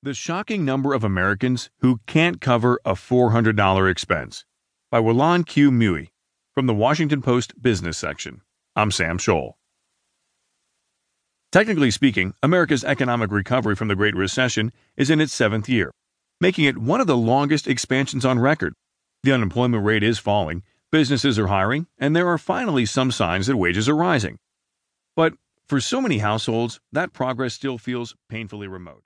The Shocking Number of Americans Who Can't Cover a $400 Expense by Ylan Q. Mui from the Washington Post Business section. I'm Sam Scholl. Technically speaking, America's economic recovery from the Great Recession is in its seventh year, making it one of the longest expansions on record. The unemployment rate is falling, businesses are hiring, and there are finally some signs that wages are rising. But for so many households, that progress still feels painfully remote.